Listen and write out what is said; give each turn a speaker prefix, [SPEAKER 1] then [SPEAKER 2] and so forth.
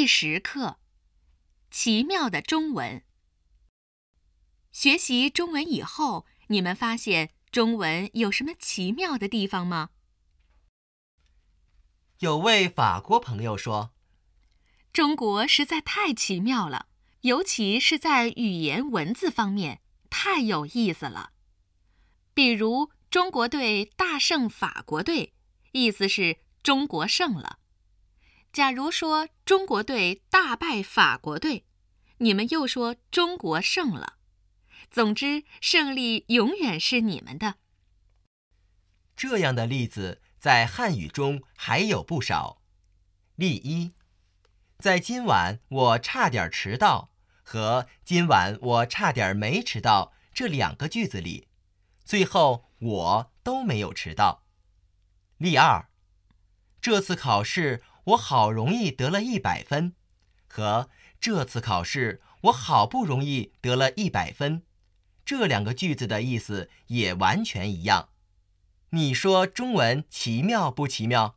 [SPEAKER 1] 第十课：奇妙的中文。学习中文以后，你们发现中文有什么奇妙的地方吗？
[SPEAKER 2] 有位法国朋友说：“
[SPEAKER 1] 中国实在太奇妙了，尤其是在语言文字方面，太有意思了。比如‘中国队大胜法国队’，意思是中国胜了。”假如说中国队大败法国队，你们又说中国胜了。总之，胜利永远是你们的。
[SPEAKER 2] 这样的例子在汉语中还有不少。例一，在今晚我差点迟到和今晚我差点没迟到这两个句子里，最后我都没有迟到。例二，这次考试。我好容易得了一百分，和这次考试我好不容易得了一百分，这两个句子的意思也完全一样。你说中文奇妙不奇妙？